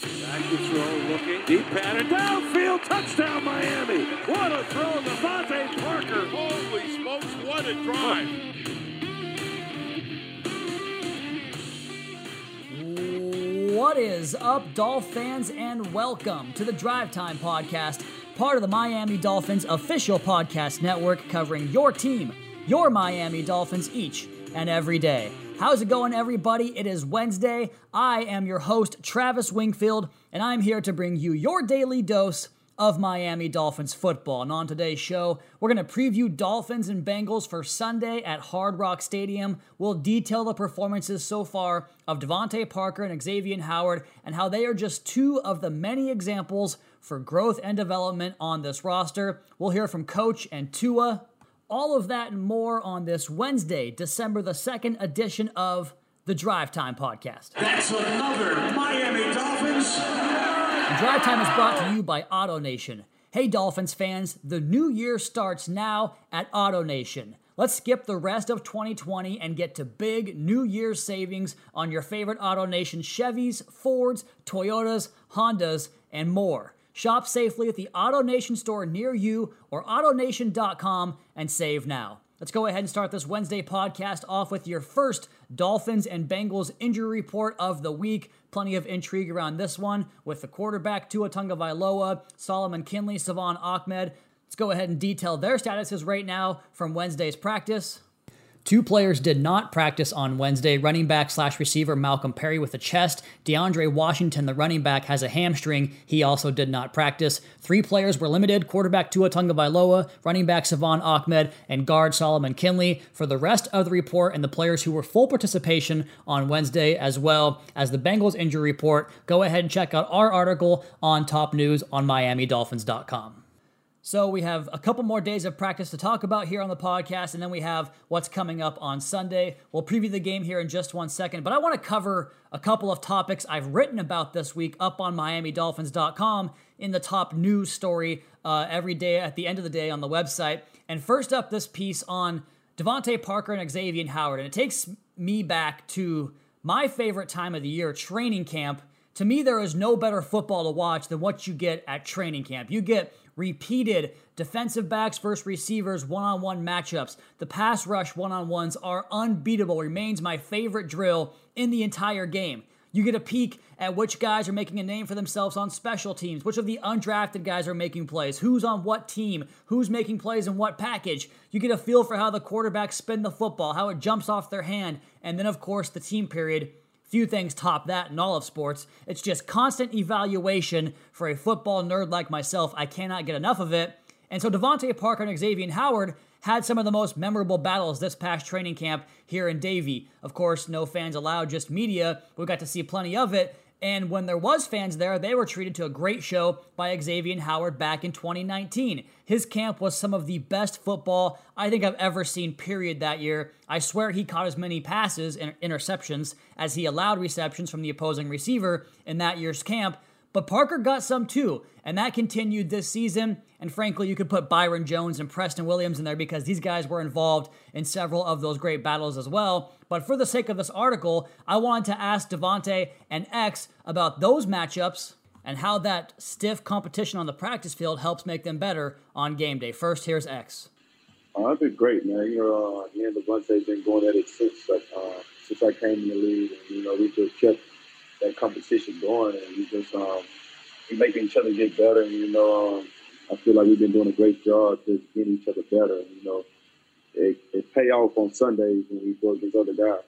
Back to throw, looking. Deep pattern, downfield, touchdown Miami. What a throw, DeVante Parker. Holy smokes, what a drive. What is up, Dolph fans, and welcome to the Drive Time Podcast, part of the Miami Dolphins official podcast network covering your team, your Miami Dolphins, each and every day. How's it going, everybody? It is Wednesday. I am your host, Travis Wingfield, and I'm here to bring you your daily dose of Miami Dolphins football. And on today's show, we're going to preview Dolphins and Bengals for Sunday at Hard Rock Stadium. We'll detail the performances so far of DeVante Parker and Xavier Howard and how they are just two of the many examples for growth and development on this roster. We'll hear from Coach and Tua. All of that and more on this Wednesday, December the 2nd edition of the Drive Time Podcast. That's another Miami Dolphins. Drive Time is brought to you by AutoNation. Hey, Dolphins fans, the new year starts now at AutoNation. Let's skip the rest of 2020 and get to big New Year's savings on your favorite AutoNation Chevys, Fords, Toyotas, Hondas, and more. Shop safely at the AutoNation store near you or AutoNation.com and save now. Let's go ahead and start this Wednesday podcast off with your first Dolphins and Bengals injury report of the week. Plenty of intrigue around this one with the quarterback Tua Tagovailoa, Solomon Kindley, Salvon Ahmed. Let's go ahead and detail their statuses right now from Wednesday's practice. Two players did not practice on Wednesday. Running back slash receiver Malcolm Perry with a chest. DeAndre Washington, the running back, has a hamstring. He also did not practice. Three players were limited quarterback Tua Tagovailoa, running back Salvon Ahmed, and guard Solomon Kindley. For the rest of the report and the players who were full participation on Wednesday, as well as the Bengals injury report, go ahead and check out our article on top news on MiamiDolphins.com. So we have a couple more days of practice to talk about here on the podcast, and then we have what's coming up on Sunday. We'll preview the game here in just one second, but I want to cover a couple of topics I've written about this week up on MiamiDolphins.com in the top news story uh, every day at the end of the day on the website. And first up, this piece on DeVante Parker and Xavier Howard, and it takes me back to my favorite time of the year, training camp. To me, there is no better football to watch than what you get at training camp. You get repeated defensive backs versus receivers one on one matchups. The pass rush one on ones are unbeatable, remains my favorite drill in the entire game. You get a peek at which guys are making a name for themselves on special teams, which of the undrafted guys are making plays, who's on what team, who's making plays in what package. You get a feel for how the quarterbacks spin the football, how it jumps off their hand, and then, of course, the team period Few things top that in all of sports. It's just constant evaluation for a football nerd like myself. I cannot get enough of it. And so DeVante Parker and Xavier Howard had some of the most memorable battles this past training camp here in Davie. Of course, no fans allowed, just media. We got to see plenty of it. And when there was fans there, they were treated to a great show by Xavier Howard back in 2019. His camp was some of the best football I think I've ever seen, period, that year. I swear he caught as many passes and interceptions as he allowed receptions from the opposing receiver in that year's camp. But Parker got some too, and that continued this season. And frankly, you could put Byron Jones and Preston Williams in there because these guys were involved in several of those great battles as well. But for the sake of this article, I wanted to ask DeVante and X about those matchups and how that stiff competition on the practice field helps make them better on game day. First, here's X. Uh, I've been great, man. You know, uh, me and DeVante been going at it since uh, since I came in the league. And, you know, we just kept that competition going, and we just um, we make each other get better. And you know, um, I feel like we've been doing a great job just getting each other better. You know, it, it pay off on Sundays when we go against other guys.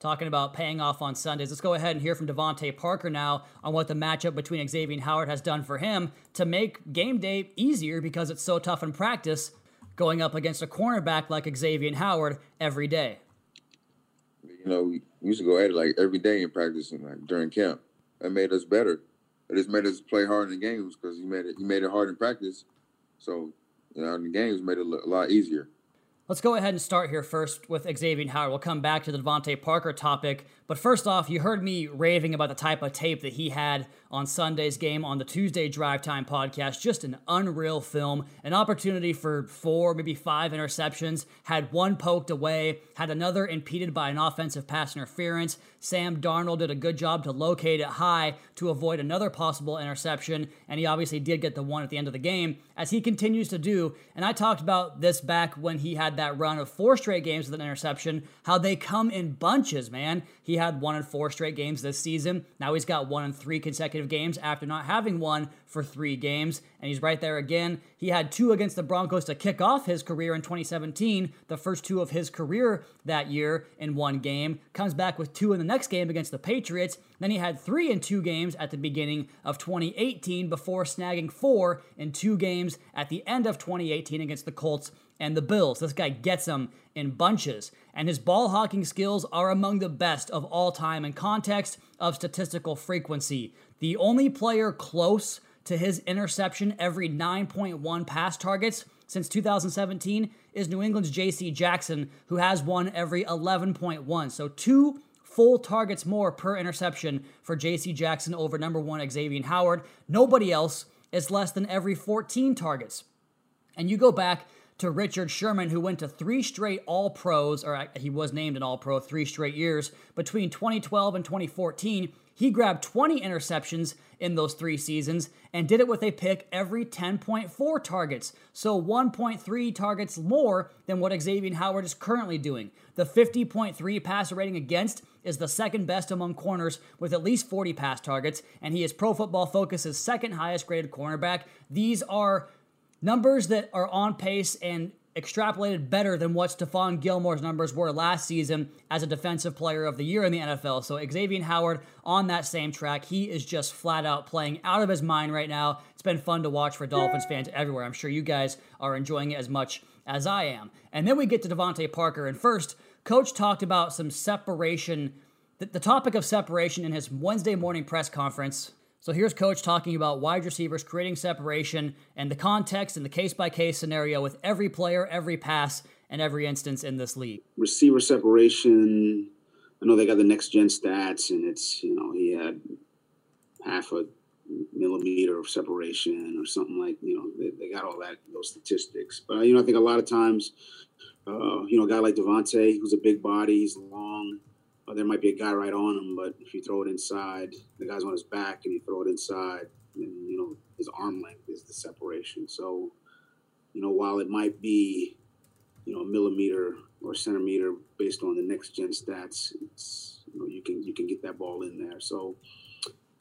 Talking about paying off on Sundays, let's go ahead and hear from DeVante Parker now on what the matchup between Xavier and Howard has done for him to make game day easier because it's so tough in practice going up against a cornerback like Xavier Howard every day. You know, we used to go at it like every day in practice and like during camp. That made us better. It just made us play hard in the games because he made it. He made it hard in practice, so you know, in the games made it a lot easier. Let's go ahead and start here first with Xavier Howard. We'll come back to the DeVante Parker topic. But first off, you heard me raving about the type of tape that he had on Sunday's game on the Tuesday Drive Time podcast. Just an unreal film. An opportunity for four, maybe five interceptions. Had one poked away, had another impeded by an offensive pass interference. Sam Darnold did a good job to locate it high to avoid another possible interception. And he obviously did get the one at the end of the game, as he continues to do. And I talked about this back when he had that run of four straight games with an interception, how they come in bunches, man. He had one in four straight games this season. Now he's got one in three consecutive games after not having one for three games. And he's right there again. He had two against the Broncos to kick off his career in 2017, the first two of his career that year in one game. Comes back with two in the next game against the Patriots. Then he had three in two games at the beginning of 2018 before snagging four in two games at the end of 2018 against the Colts and the Bills. This guy gets them in bunches, and his ball hawking skills are among the best of all time in context of statistical frequency. The only player close to his interception every 9.1 pass targets since 2017 is New England's J.C. Jackson, who has one every 11.1. So two full targets more per interception for J.C. Jackson over number one Xavier Howard. Nobody else is less than every 14 targets. And you go back to Richard Sherman, who went to three straight All Pros, or he was named an All Pro three straight years between 2012 and 2014. He grabbed 20 interceptions in those three seasons and did it with a pick every 10.4 targets, so 1.3 targets more than what Xavier Howard is currently doing. The 50.3 passer rating against is the second best among corners with at least 40 pass targets, and he is Pro Football Focus's second highest graded cornerback. These are numbers that are on pace and extrapolated better than what Stephon Gilmore's numbers were last season as a defensive player of the year in the NFL. So Xavier Howard on that same track, he is just flat out playing out of his mind right now. It's been fun to watch for Dolphins fans everywhere. I'm sure you guys are enjoying it as much as I am. And then we get to DeVante Parker. And first, Coach talked about some separation, the, the topic of separation in his Wednesday morning press conference. So here's Coach talking about wide receivers creating separation and the context and the case by case scenario with every player, every pass, and every instance in this league. Receiver separation. I know they got the next gen stats, and it's, you know, he had half a millimeter of separation or something like, you know, they, they got all that, those statistics. But, you know, I think a lot of times, uh, you know, a guy like DeVante, who's a big body, he's long uh, there might be a guy right on him, but if you throw it inside, the guy's on his back and you throw it inside, and you know his arm length is the separation. So, you know, while it might be, you know, a millimeter or centimeter based on the next gen stats, it's you know you can you can get that ball in there. So,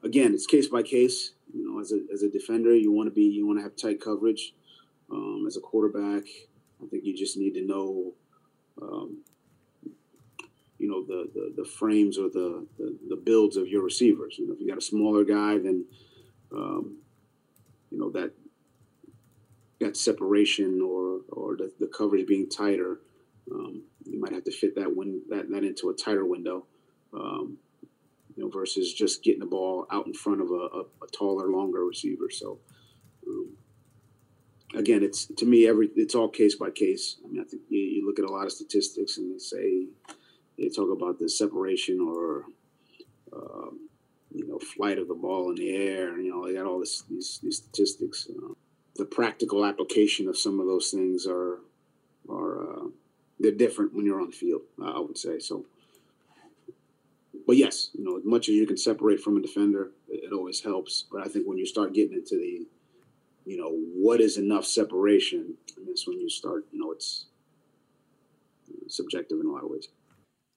again, it's case by case. You know, as a as a defender, you want to be you want to have tight coverage. Um, as a quarterback, I think you just need to know. Um, you know the, the, the frames or the, the, the builds of your receivers. You know, if you got a smaller guy, then um, you know that that separation or or the, the coverage being tighter, um, you might have to fit that win that that into a tighter window. Um, you know, versus just getting the ball out in front of a, a, a taller, longer receiver. So, um, again, it's to me every it's all case by case. I mean, I think you, you look at a lot of statistics and they say they talk about the separation or um, you know flight of the ball in the air. You know, they got all this, these, these statistics. Uh, the practical application of some of those things are are uh, they're different when you're on the field. I would say so. But yes, you know, as much as you can separate from a defender, it, it always helps. But I think when you start getting into the, you know, what is enough separation, I mean, that's when you start. You know, it's subjective in a lot of ways.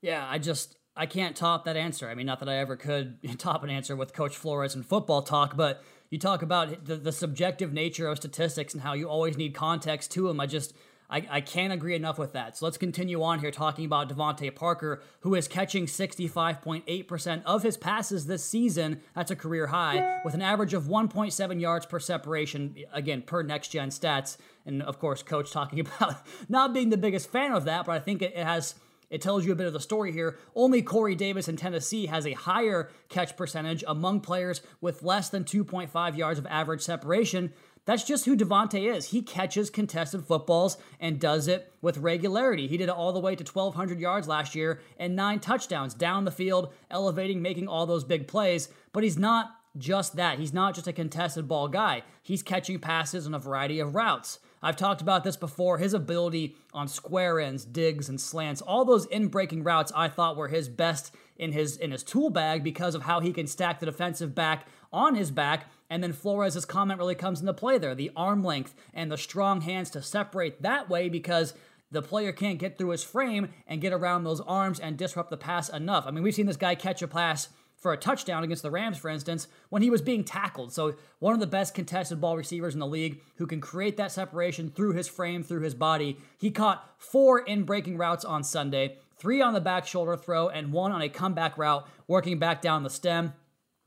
Yeah, I just I can't top that answer. I mean, not that I ever could top an answer with Coach Flores and football talk, but you talk about the, the subjective nature of statistics and how you always need context to them. I just I, I can't agree enough with that. So let's continue on here talking about DeVante Parker, who is catching 65.8% of his passes this season. That's a career high, with an average of 1.7 yards per separation, again, per next gen stats. And of course, coach talking about not being the biggest fan of that, but I think it, it has it tells you a bit of the story here. Only Corey Davis in Tennessee has a higher catch percentage among players with less than 2.5 yards of average separation. That's just who DeVante is. He catches contested footballs and does it with regularity. He did it all the way to 1,200 yards last year and nine touchdowns down the field, elevating, making all those big plays. But he's not just that. He's not just a contested ball guy, he's catching passes on a variety of routes. I've talked about this before. His ability on square ends, digs, and slants, all those in breaking routes I thought were his best in his in his tool bag because of how he can stack the defensive back on his back. And then Flores' comment really comes into play there the arm length and the strong hands to separate that way because the player can't get through his frame and get around those arms and disrupt the pass enough. I mean, we've seen this guy catch a pass for a touchdown against the Rams, for instance, when he was being tackled. So, one of the best contested ball receivers in the league who can create that separation through his frame, through his body. He caught four in breaking routes on Sunday, three on the back shoulder throw, and one on a comeback route, working back down the stem.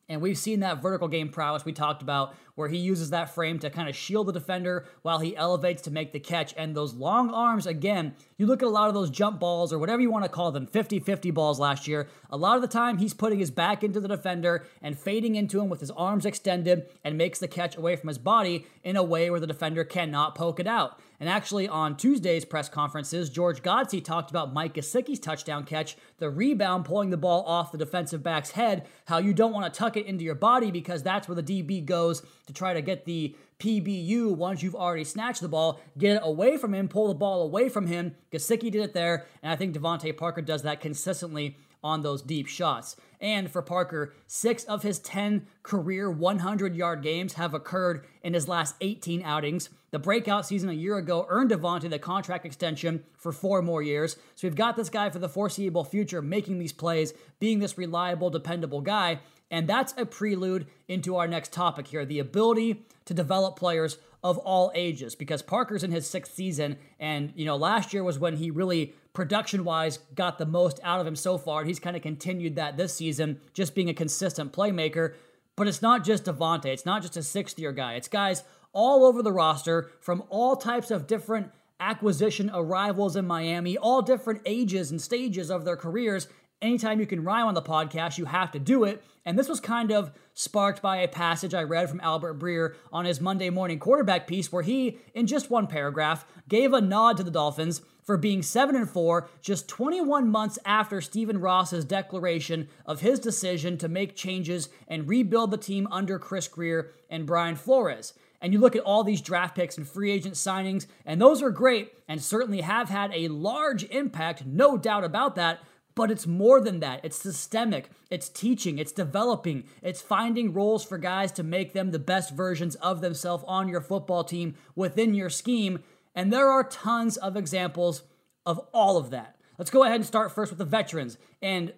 And we've seen that vertical game prowess we talked about, where he uses that frame to kind of shield the defender while he elevates to make the catch. And those long arms, again, you look at a lot of those jump balls or whatever you want to call them, 50 50 balls last year. A lot of the time, he's putting his back into the defender and fading into him with his arms extended and makes the catch away from his body in a way where the defender cannot poke it out. And actually, on Tuesday's press conferences, George Godsey talked about Mike Gesicki's touchdown catch, the rebound pulling the ball off the defensive back's head, how you don't want to tuck it into your body because that's where the DB goes to try to get the PBU once you've already snatched the ball, get it away from him, pull the ball away from him. Gesicki did it there, and I think DeVante Parker does that consistently on those deep shots. And for Parker, six of his 10 career 100 yard games have occurred in his last 18 outings. The breakout season a year ago earned DeVante the contract extension for four more years. So we've got this guy for the foreseeable future making these plays, being this reliable, dependable guy. And that's a prelude into our next topic here the ability to develop players of all ages because Parker's in his sixth season. And, you know, last year was when he really, production wise, got the most out of him so far. He's kind of continued that this season, just being a consistent playmaker. But it's not just DeVante, it's not just a sixth year guy. It's guys all over the roster from all types of different acquisition arrivals in Miami, all different ages and stages of their careers. Anytime you can rhyme on the podcast, you have to do it. And this was kind of sparked by a passage I read from Albert Breer on his Monday morning quarterback piece, where he, in just one paragraph, gave a nod to the Dolphins for being 7 and 4 just 21 months after Stephen Ross's declaration of his decision to make changes and rebuild the team under Chris Grier and Brian Flores. And you look at all these draft picks and free agent signings, and those are great and certainly have had a large impact, no doubt about that. But it's more than that. It's systemic, it's teaching, it's developing, it's finding roles for guys to make them the best versions of themselves on your football team within your scheme. And there are tons of examples of all of that. Let's go ahead and start first with the veterans. And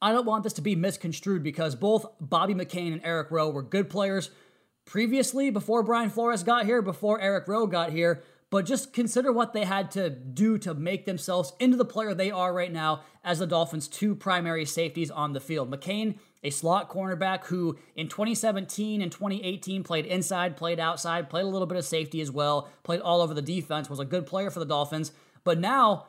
I don't want this to be misconstrued because both Bobby McCain and Eric Rowe were good players previously before Brian Flores got here, before Eric Rowe got here. But just consider what they had to do to make themselves into the player they are right now as the Dolphins' two primary safeties on the field. McCain, a slot cornerback who in 2017 and 2018 played inside, played outside, played a little bit of safety as well, played all over the defense, was a good player for the Dolphins. But now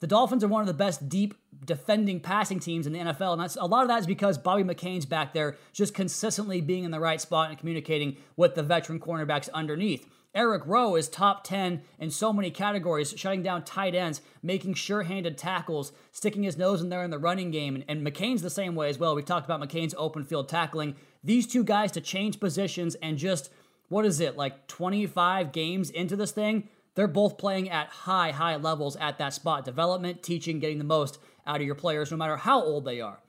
the Dolphins are one of the best deep defending passing teams in the NFL, and that's a lot of that is because Bobby McCain's back there, just consistently being in the right spot and communicating with the veteran cornerbacks underneath. Eric Rowe is top 10 in so many categories, shutting down tight ends, making sure handed tackles, sticking his nose in there in the running game. And, and, McCain's the same way as well. We talked about McCain's open field tackling. These two guys to change positions and just, what is it, like 25 games into this thing? They're both playing at high, high levels at that spot. Development, teaching, getting the most out of your players, no matter how old they are.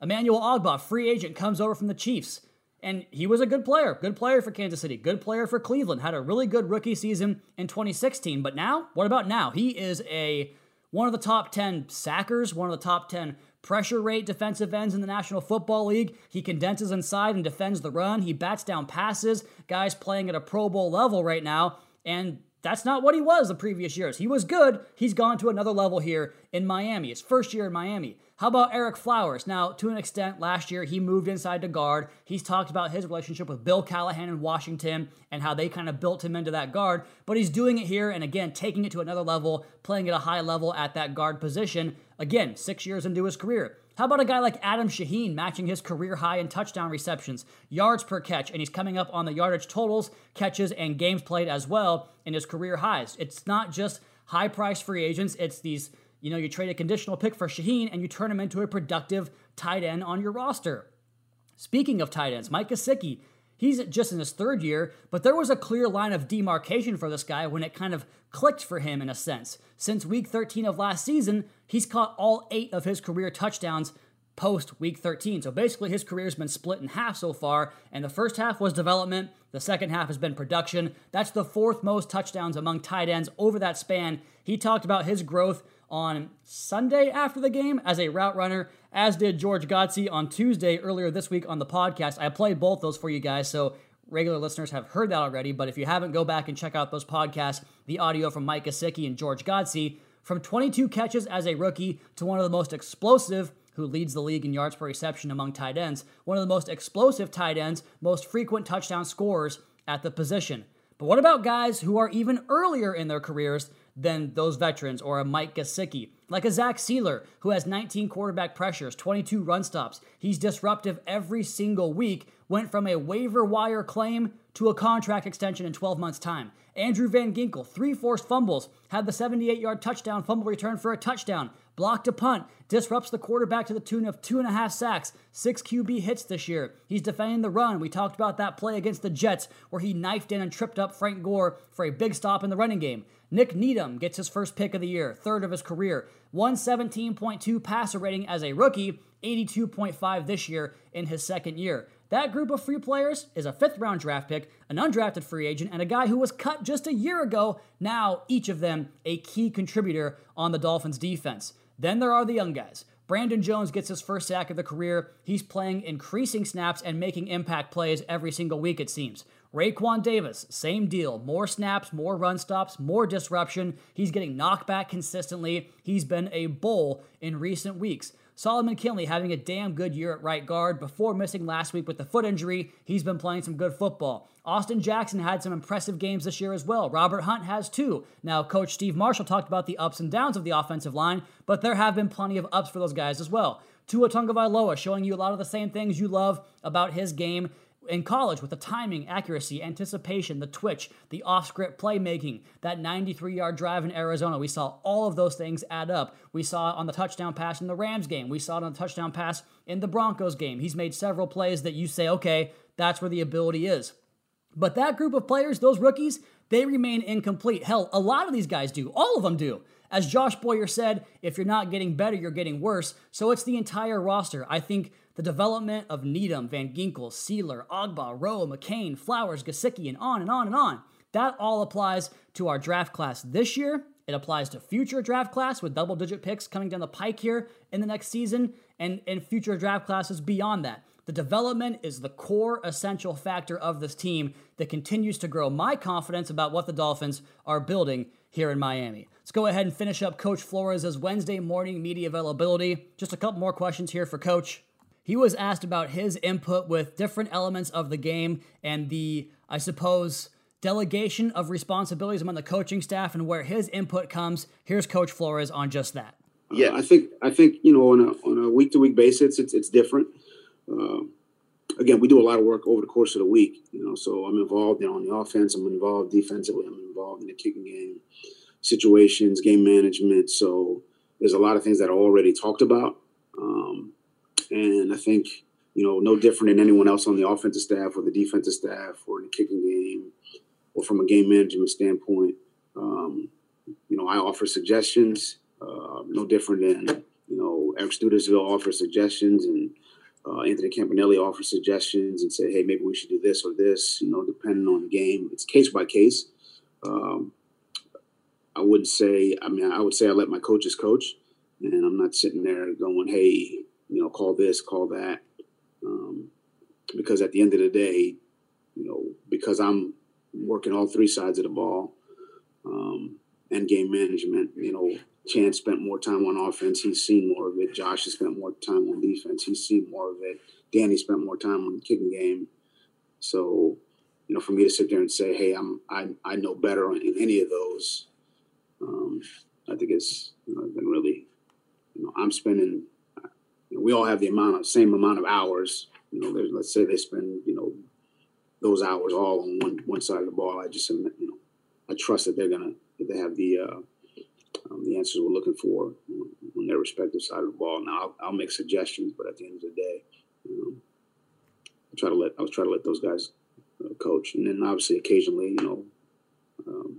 Emmanuel Ogbah, free agent, comes over from the Chiefs. And he was a good player, good player for Kansas City, good player for Cleveland, had a really good rookie season in 2016. But now, what about now? He is a one of the top 10 sackers, one of the top 10 pressure rate defensive ends in the National Football League. He condenses inside and defends the run. He bats down passes, guys playing at a Pro Bowl level right now. And that's not what he was the previous years. He was good. He's gone to another level here in Miami. His first year in Miami. How about Ereck Flowers? Now, to an extent, last year he moved inside to guard. He's talked about his relationship with Bill Callahan in Washington and how they kind of built him into that guard. But he's doing it here and again, taking it to another level, playing at a high level at that guard position. Again, six years into his career. How about a guy like Adam Shaheen matching his career high in touchdown receptions, yards per catch, and he's coming up on the yardage totals, catches, and games played as well in his career highs? It's not just high price free agents, it's these, you know, you trade a conditional pick for Shaheen and you turn him into a productive tight end on your roster. Speaking of tight ends, Mike Gesicki He's just in his third year, but there was a clear line of demarcation for this guy when it kind of clicked for him in a sense. Since week 13 of last season, he's caught all eight of his career touchdowns post week 13. So basically, his career has been split in half so far, and the first half was development, the second half has been production. That's the fourth most touchdowns among tight ends over that span. He talked about his growth on Sunday after the game as a route runner, as did George Godsey on Tuesday earlier this week on the podcast. I played both those for you guys, so regular listeners have heard that already. But if you haven't, go back and check out those podcasts, the audio from Mike Gesicki and George Godsey. From 22 catches as a rookie to one of the most explosive who leads the league in yards per reception among tight ends, one of the most explosive tight ends, most frequent touchdown scorers at the position. But what about guys who are even earlier in their careers than those veterans or a Mike Gesicki. Like a Zach Sieler who has 19 quarterback pressures, 22 run stops. He's disruptive every single week, went from a waiver wire claim to a contract extension in 12 months' time. Andrew Van Ginkel, three forced fumbles, had the 78 yard touchdown fumble return for a touchdown, blocked a punt, disrupts the quarterback to the tune of two and a half sacks, six QB hits this year. He's defending the run. We talked about that play against the Jets where he knifed in and tripped up Frank Gore for a big stop in the running game. Nik Needham gets his first pick of the year, third of his career. 117.2 passer rating as a rookie, 82.5 this year in his second year. That group of free players is a fifth round draft pick, an undrafted free agent, and a guy who was cut just a year ago, now each of them a key contributor on the Dolphins defense. Then there are the young guys. Brandon Jones gets his first sack of the career. He's playing increasing snaps and making impact plays every single week, it seems. Raekwon Davis, same deal. More snaps, more run stops, more disruption. He's getting knocked back consistently. He's been a bull in recent weeks. Solomon Kindley having a damn good year at right guard before missing last week with the foot injury. He's been playing some good football. Austin Jackson had some impressive games this year as well. Robert Hunt has too. Now, Coach Steve Marshall talked about the ups and downs of the offensive line, but there have been plenty of ups for those guys as well. Tua Tagovailoa showing you a lot of the same things you love about his game in college with the timing, accuracy, anticipation, the twitch, the off script playmaking, that 93 yard drive in Arizona. We saw all of those things add up. We saw it on the touchdown pass in the Rams game. We saw it on the touchdown pass in the Broncos game. He's made several plays that you say, okay, that's where the ability is. But that group of players, those rookies, they remain incomplete. Hell, a lot of these guys do. All of them do. As Josh Boyer said, if you're not getting better, you're getting worse. So it's the entire roster. I think the development of Needham, Van Ginkel, Sieler, Ogbah, Rowe, McCain, Flowers, Gesicki, and on and on and on. That all applies to our draft class this year. It applies to future draft class with double digit picks coming down the pike here in the next season and in future draft classes beyond that. The development is the core essential factor of this team that continues to grow my confidence about what the Dolphins are building here in Miami. Let's go ahead and finish up Coach Flores' Wednesday morning media availability. Just a couple more questions here for Coach. He was asked about his input with different elements of the game and the, I suppose, delegation of responsibilities among the coaching staff and where his input comes. Here's Coach Flores on just that. Yeah, I think I think you know on a on a week to week basis, it's it's different. Uh, again, we do a lot of work over the course of the week. You know, so I'm involved you know, on the offense. I'm involved defensively. I'm involved in the kicking game, situations, game management. So there's a lot of things that are already talked about. Um, and I think, you know, no different than anyone else on the offensive staff or the defensive staff or the kicking game or from a game management standpoint. Um, you know, I offer suggestions, uh, no different than, you know, Eric Studesville offers suggestions and uh, Anthony Campanile offers suggestions and say, hey, maybe we should do this or this, you know, depending on the game. It's case by case. Um, I wouldn't say, I mean, I would say I let my coaches coach, and I'm not sitting there going, hey, you know, call this, call that. Um, because at the end of the day, you know, because I'm working all three sides of the ball, um, and game management. You know, Chan spent more time on offense. He's seen more of it. Josh has spent more time on defense. He's seen more of it. Danny spent more time on the kicking game. So, you know, for me to sit there and say, "Hey, I'm I, I know better in any of those," um, I think it's you know, been really, you know, I'm spending. You know, we all have the amount of same amount of hours. You know, let's say they spend you know those hours all on one one side of the ball. I just you know I trust that they're gonna that they have the uh, um, the answers we're looking for on their respective side of the ball. Now I'll, I'll make suggestions, but at the end of the day, you know, I try to let I was try to let those guys uh, coach, and then obviously occasionally, you know, um,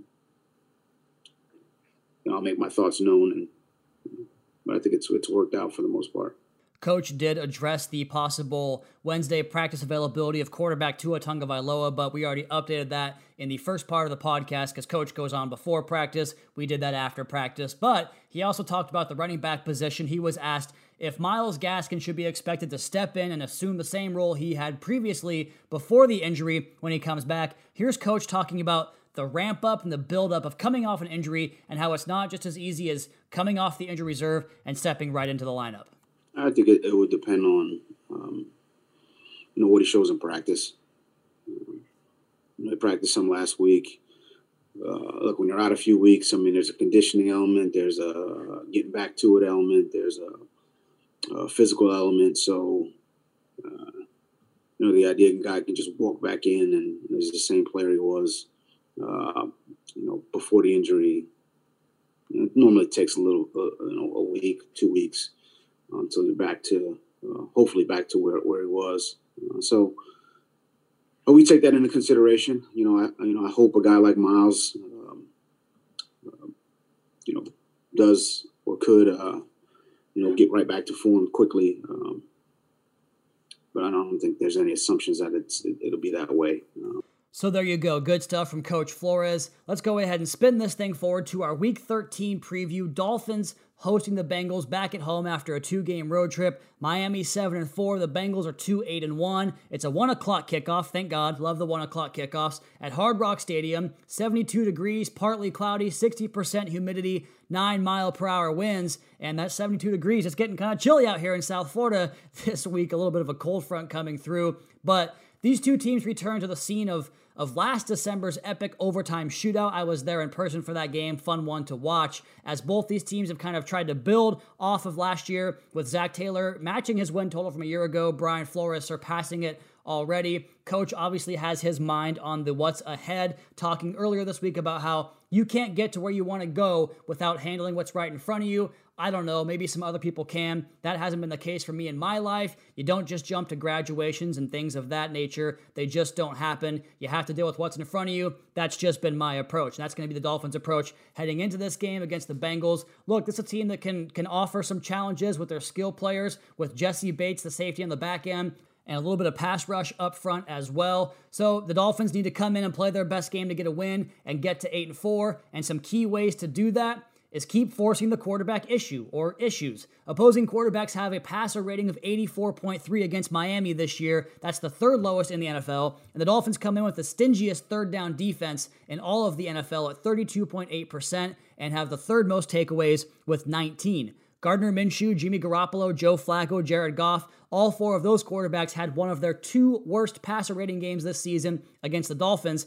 you know, I'll make my thoughts known, and but I think it's it's worked out for the most part. Coach did address the possible Wednesday practice availability of quarterback Tua Tagovailoa, but we already updated that in the first part of the podcast because Coach goes on before practice. We did that after practice, but he also talked about the running back position. He was asked if Myles Gaskin should be expected to step in and assume the same role he had previously before the injury when he comes back. Here's Coach talking about the ramp up and the build up of coming off an injury and how it's not just as easy as coming off the injury reserve and stepping right into the lineup. I think it, it would depend on um, you know what he shows in practice. Um, I practiced some last week. Uh, look, when you're out a few weeks, I mean, there's a conditioning element, there's a getting back to it element, there's a, a physical element. So, uh, you know, the idea a guy can just walk back in and is the same player he was, uh, you know, before the injury. Normally takes a little, uh, you know, a week, two weeks until you're back to uh, hopefully back to where, where he was. Uh, so we take that into consideration. You know, I you know I hope a guy like Myles, um, uh, you know, does or could uh, you know get right back to form quickly. Um, but I don't think there's any assumptions that it's it, will be that way. Uh, so there you go. Good stuff from Coach Flores. Let's go ahead and spin this thing forward to our Week 13 preview. Dolphins hosting the Bengals back at home after a two-game road trip. Miami seven and four. The Bengals are two eight and one. It's a one o'clock kickoff. Thank God, love the one o'clock kickoffs at Hard Rock Stadium. 72 degrees, partly cloudy, 60% humidity, nine mile per hour winds, and that 72 degrees. It's getting kind of chilly out here in South Florida this week. A little bit of a cold front coming through, but these two teams return to the scene of of last December's epic overtime shootout. I was there in person for that game. Fun one to watch, as both these teams have kind of tried to build off of last year with Zac Taylor matching his win total from a year ago, Brian Flores surpassing it already. Coach obviously has his mind on the what's ahead, talking earlier this week about how you can't get to where you want to go without handling what's right in front of you. I don't know, maybe some other people can. That hasn't been the case for me in my life. You don't just jump to graduations and things of that nature, they just don't happen. You have to deal with what's in front of you. That's just been my approach. And that's going to be the Dolphins' approach heading into this game against the Bengals. Look, this is a team that can, can offer some challenges with their skill players, with Jessie Bates, the safety on the back end and a little bit of pass rush up front as well. So the Dolphins need to come in and play their best game to get a win and get to 8 and 4 and some key ways to do that is keep forcing the quarterback issue or issues. Opposing quarterbacks have a passer rating of 84.3 against Miami this year. That's the third lowest in the NFL. And the Dolphins come in with the stingiest third down defense in all of the NFL at 32.8% and have the third most takeaways with 19. Gardner Minshew, Jimmy Garoppolo, Joe Flacco, Jared Goff, all four of those quarterbacks had one of their two worst passer rating games this season against the Dolphins.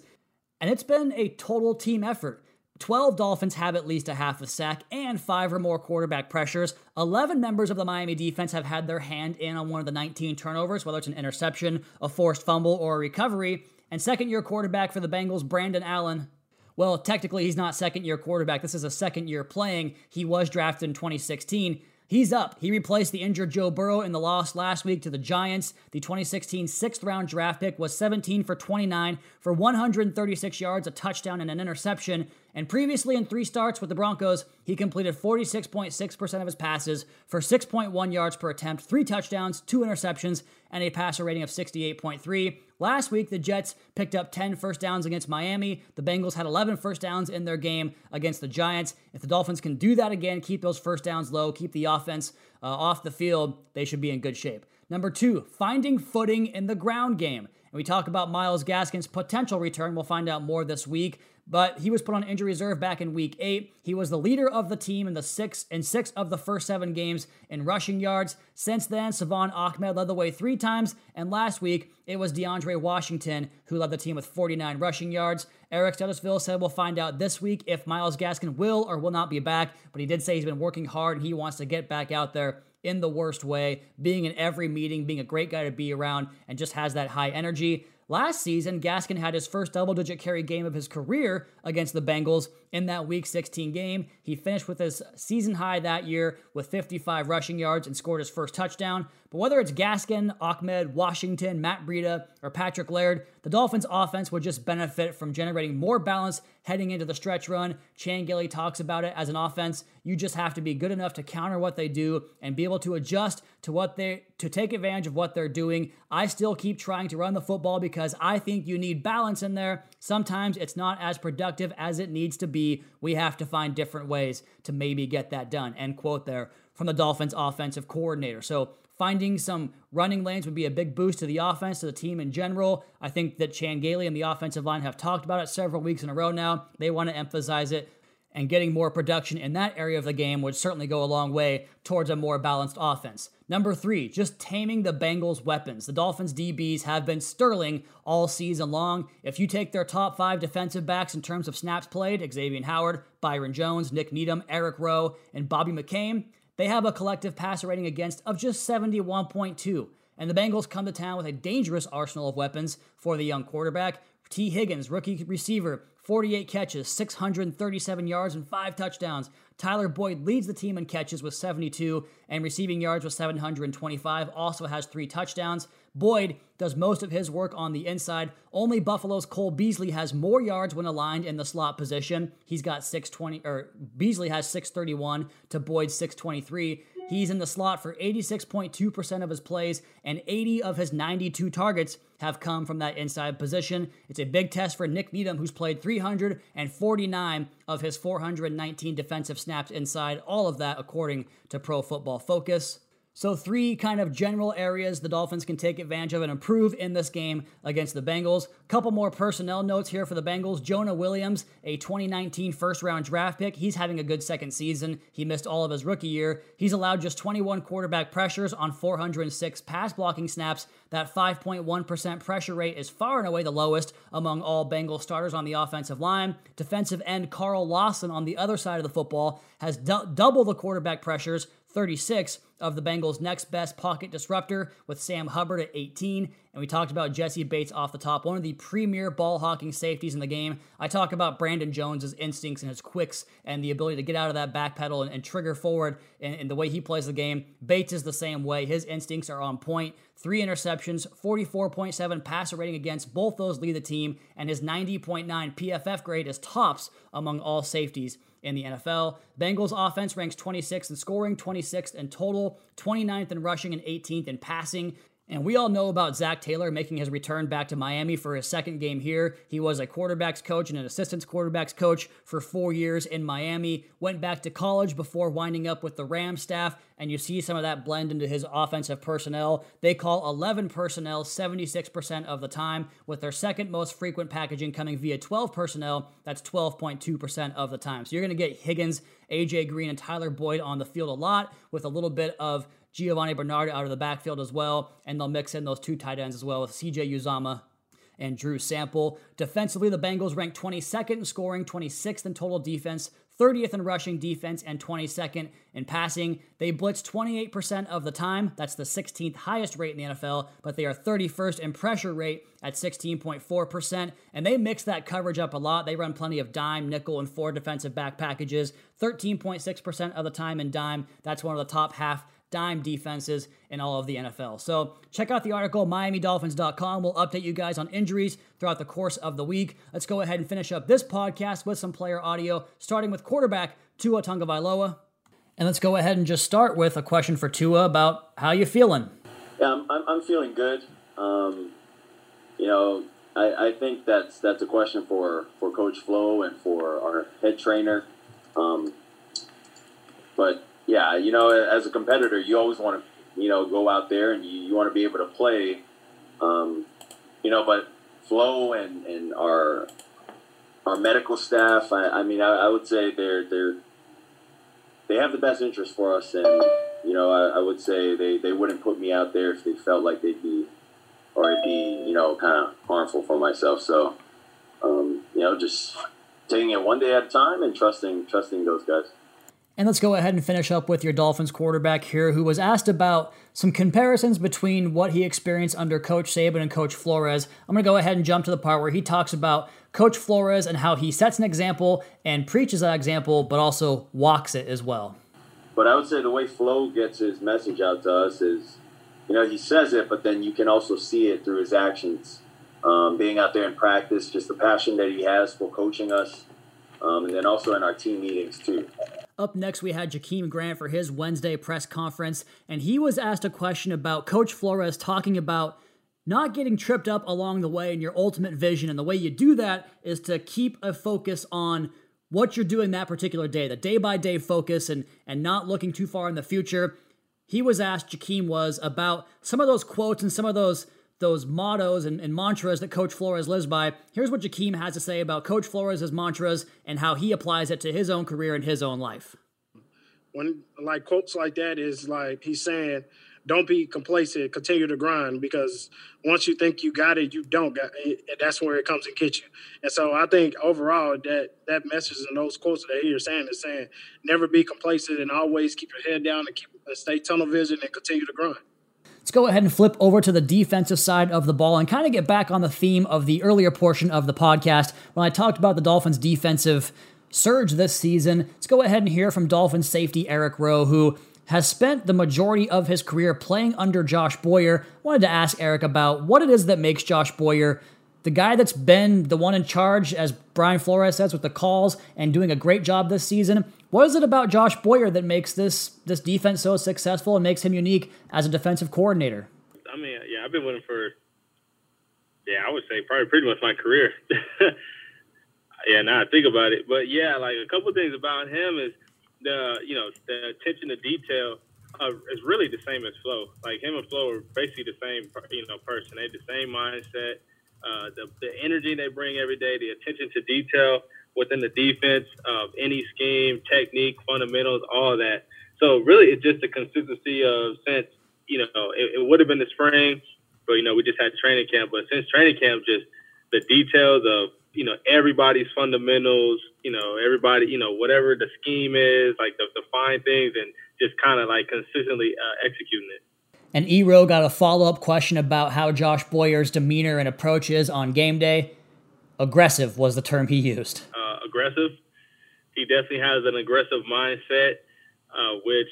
And it's been a total team effort. 12 Dolphins have at least a half a sack and five or more quarterback pressures. 11 members of the Miami defense have had their hand in on one of the 19 turnovers, whether it's an interception, a forced fumble, or a recovery. And second year quarterback for the Bengals, Brandon Allen. Well, technically, he's not second year quarterback. This is a second year playing. He was drafted in 2016. He's up. He replaced the injured Joe Burrow in the loss last week to the Giants. The 2016 sixth round draft pick was 17 for 29 for 136 yards, a touchdown, and an interception. And previously in three starts with the Broncos, he completed 46.6% of his passes for 6.1 yards per attempt, three touchdowns, two interceptions, and a passer rating of 68.3. Last week, the Jets picked up 10 first downs against Miami. The Bengals had 11 first downs in their game against the Giants. If the Dolphins can do that again, keep those first downs low, keep the offense uh, off the field, they should be in good shape. Number two, finding footing in the ground game. And we talk about Myles Gaskin's potential return. We'll find out more this week but he was put on injury reserve back in week eight. He was the leader of the team in the six in six of the first seven games in rushing yards. Since then, Salvon Ahmed led the way three times, and last week it was DeAndre Washington who led the team with 49 rushing yards. Eric Studesville said we'll find out this week if Myles Gaskin will or will not be back, but he did say he's been working hard and he wants to get back out there in the worst way, being in every meeting, being a great guy to be around, and just has that high energy. Last season, Gaskin had his first double digit carry game of his career against the Bengals in that Week 16 game. He finished with his season high that year with 55 rushing yards and scored his first touchdown. But whether it's Gaskin, Ahmed, Washington, Matt Breida, or Patrick Laird, the Dolphins' offense would just benefit from generating more balance heading into the stretch run. Chan Gailey talks about it as an offense. You just have to be good enough to counter what they do and be able to adjust to what they to take advantage of what they're doing. I still keep trying to run the football because I think you need balance in there. Sometimes it's not as productive as it needs to be. We have to find different ways to maybe get that done. End quote there from the Dolphins offensive coordinator. So Finding some running lanes would be a big boost to the offense, to the team in general. I think that Chan Gailey and the offensive line have talked about it several weeks in a row now. They want to emphasize it, and getting more production in that area of the game would certainly go a long way towards a more balanced offense. Number three, just taming the Bengals' weapons. The Dolphins' DBs have been sterling all season long. If you take their top five defensive backs in terms of snaps played Xavier Howard, Byron Jones, Nik Needham, Eric Rowe, and Bobby McCain they have a collective passer rating against of just 71.2. And the Bengals come to town with a dangerous arsenal of weapons for the young quarterback. Tee Higgins, rookie receiver, 48 catches, 637 yards, and five touchdowns. Tyler Boyd leads the team in catches with 72 and receiving yards with 725, also has three touchdowns. Boyd does most of his work on the inside. Only Buffalo's Cole Beasley has more yards when aligned in the slot position. He's got 620 or Beasley has 631 to Boyd's 623. He's in the slot for 86.2% of his plays, and 80 of his 92 targets have come from that inside position. It's a big test for Nik Needham, who's played 349 of his 419 defensive snaps inside, all of that according to Pro Football Focus. So, three kind of general areas the Dolphins can take advantage of and improve in this game against the Bengals. Couple more personnel notes here for the Bengals. Jonah Williams, a 2019 first round draft pick, he's having a good second season. He missed all of his rookie year. He's allowed just 21 quarterback pressures on 406 pass blocking snaps. That 5.1% pressure rate is far and away the lowest among all Bengal starters on the offensive line. Defensive end Carl Lawson on the other side of the football has double the quarterback pressures 36 of the Bengals' next best pocket disruptor with Sam Hubbard at 18. And we talked about Jessie Bates off the top, one of the premier ball hawking safeties in the game. I talk about Brandon Jones's instincts and his quicks and the ability to get out of that back pedal and, and trigger forward and, in the way he plays the game. Bates is the same way. His instincts are on point. Three interceptions, 44.7 passer rating against. Both those lead the team, and his 90.9 PFF grade is tops among all safeties in the NFL. Bengals offense ranks 26th in scoring, 26th in total, 29th in rushing, and 18th in passing. And we all know about Zac Taylor making his return back to Miami for his second game here. He was a quarterback's coach and an assistant quarterback's coach for four years in Miami. Went back to college before winding up with the Rams staff, and you see some of that blend into his offensive personnel. They call 11 personnel 76% of the time, with their second most frequent packaging coming via 12 personnel. That's 12.2% of the time. So you're going to get Higgins, AJ Green, and Tyler Boyd on the field a lot with a little bit of Giovani Bernard out of the backfield as well, and they'll mix in those two tight ends as well with CJ Uzomah and Drew Sample. Defensively, the Bengals ranked 22nd in scoring, 26th in total defense, 30th in rushing defense, and 22nd in passing. They blitz 28% of the time. That's the 16th highest rate in the NFL, but they are 31st in pressure rate at 16.4%. And they mix that coverage up a lot. They run plenty of dime, nickel, and four defensive back packages, 13.6% of the time in dime. That's one of the top half dime defenses in all of the NFL. So check out the article, MiamiDolphins.com. We'll update you guys on injuries throughout the course of the week. Let's go ahead and finish up this podcast with some player audio, starting with quarterback Tua Tagovailoa. And let's go ahead and just start with a question for Tua about how you feeling. Yeah, I'm, I'm, feeling good. Um, you know, I, I think that's that's a question for, for Coach Flo and for our head trainer. Um, but yeah, you know, as a competitor, you always want to, you know, go out there and you, you want to be able to play, um, you know, but Flo and, and our our medical staff, I, I mean, I, I, would say they're they're they have the best interest for us, and you know, I, I, would say they, they wouldn't put me out there if they felt like they'd be or it'd be you know kind of harmful for myself. So, um, you know, just taking it one day at a time and trusting trusting those guys. And let's go ahead and finish up with your Dolphins quarterback here, who was asked about some comparisons between what he experienced under Coach Saban and Coach Flores. I'm going to go ahead and jump to the part where he talks about Coach Flores and how he sets an example and preaches that example, but also walks it as well. But I would say the way Flo gets his message out to us is, you know, he says it, but then you can also see it through his actions. Um, being out there in practice, just the passion that he has for coaching us, um, and then also in our team meetings too. Up next, we had Jakeem Grant for his Wednesday press conference, and he was asked a question about Coach Flores talking about not getting tripped up along the way in your ultimate vision. And the way you do that is to keep a focus on what you're doing that particular day, the day by day focus, and, and not looking too far in the future. He was asked, Jakeem was, about some of those quotes and some of those those mottos and, and, mantras that Coach Flores lives by. Here's what Jakeem has to say about Coach Flores' mantras and how he applies it to his own career and his own life. When like quotes like that is like he's saying, don't be complacent, continue to grind because once you think you got it, you don't got it. That's where it comes and gets you. And so I think overall that that message and those quotes that you're saying is saying never be complacent and always keep your head down and keep stay tunnel vision and continue to grind. Let's go ahead and flip over to the defensive side of the ball and kind of get back on the theme of the earlier portion of the podcast when I talked about the Dolphins' defensive surge this season. Let's go ahead and hear from Dolphins safety Eric Rowe, who has spent the majority of his career playing under Josh Boyer. Wanted to ask Eric about what it is that makes Josh Boyer the guy that's been the one in charge, as Brian Flores says, with the calls and doing a great job this season. What is it about Josh Boyer that makes this this defense so successful and makes him unique as a defensive coordinator? I mean, yeah, I've been with him for yeah, I would say probably pretty much my career. yeah, now I think about it, but yeah, like a couple things about him is the you know the attention to detail uh, is really the same as Flo. Like him and Flo are basically the same you know person. They the same mindset, uh, the the energy they bring every day, the attention to detail within the defense of any scheme, technique, fundamentals, all that. So really, it's just a consistency of since you know it, it would have been the spring, but you know we just had training camp. But since training camp, just the details of you know everybody's fundamentals, you know everybody, you know whatever the scheme is, like the, the fine things, and just kind of like consistently uh, executing it. And Ero got a follow up question about how Josh Boyer's demeanor and approach is on game day. Aggressive was the term he used aggressive. He definitely has an aggressive mindset, uh, which,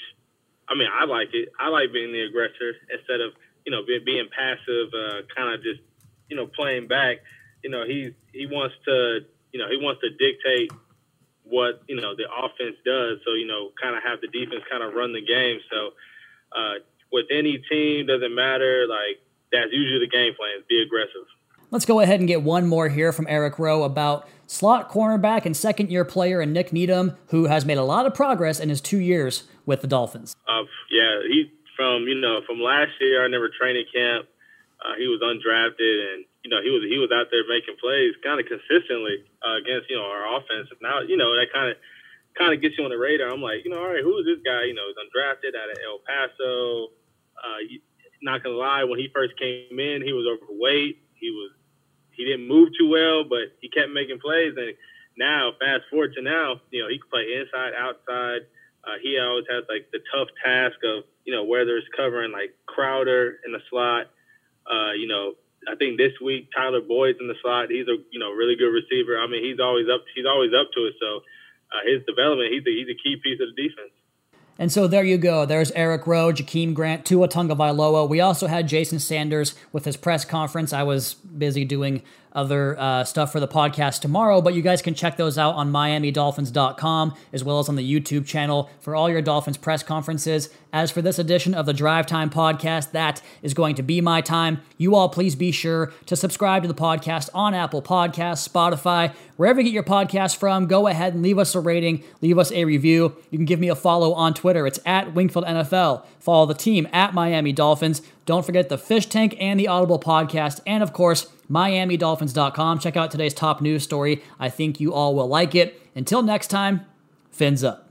I mean, I like it. I like being the aggressor instead of you know being, being passive, uh, kind of just you know playing back. You know, he he wants to you know he wants to dictate what you know the offense does. So you know, kind of have the defense kind of run the game. So uh, with any team, doesn't matter. Like that's usually the game plan: be aggressive. Let's go ahead and get one more here from Eric Rowe about slot cornerback and second year player and Nik Needham, who has made a lot of progress in his two years with the Dolphins. Uh, yeah, he from you know from last year. I never training camp. Uh, he was undrafted, and you know he was he was out there making plays kind of consistently uh, against you know our offense. Now you know that kind of kind of gets you on the radar. I'm like, you know, all right, who is this guy? You know, he's undrafted out of El Paso. Uh, not gonna lie, when he first came in, he was overweight. He was he didn't move too well, but he kept making plays. And now, fast forward to now, you know, he can play inside, outside. Uh, he always has like the tough task of, you know, whether it's covering like Crowder in the slot. Uh, you know, I think this week Tyler Boyd's in the slot. He's a you know really good receiver. I mean, he's always up. He's always up to it. So uh, his development, he's a, he's a key piece of the defense. And so there you go. There's Eric Rowe, Jakeem Grant, Tua Tagovailoa. We also had Jason Sanders with his press conference. I was busy doing other uh, stuff for the podcast tomorrow, but you guys can check those out on MiamiDolphins.com as well as on the YouTube channel for all your Dolphins press conferences. As for this edition of the Drive Time podcast, that is going to be my time. You all please be sure to subscribe to the podcast on Apple Podcasts, Spotify, wherever you get your podcast from. Go ahead and leave us a rating, leave us a review. You can give me a follow on Twitter. It's at Wingfield NFL. Follow the team at Miami Dolphins. Don't forget the Fish Tank and the Audible podcast. And of course, MiamiDolphins.com. Check out today's top news story. I think you all will like it. Until next time, fins up.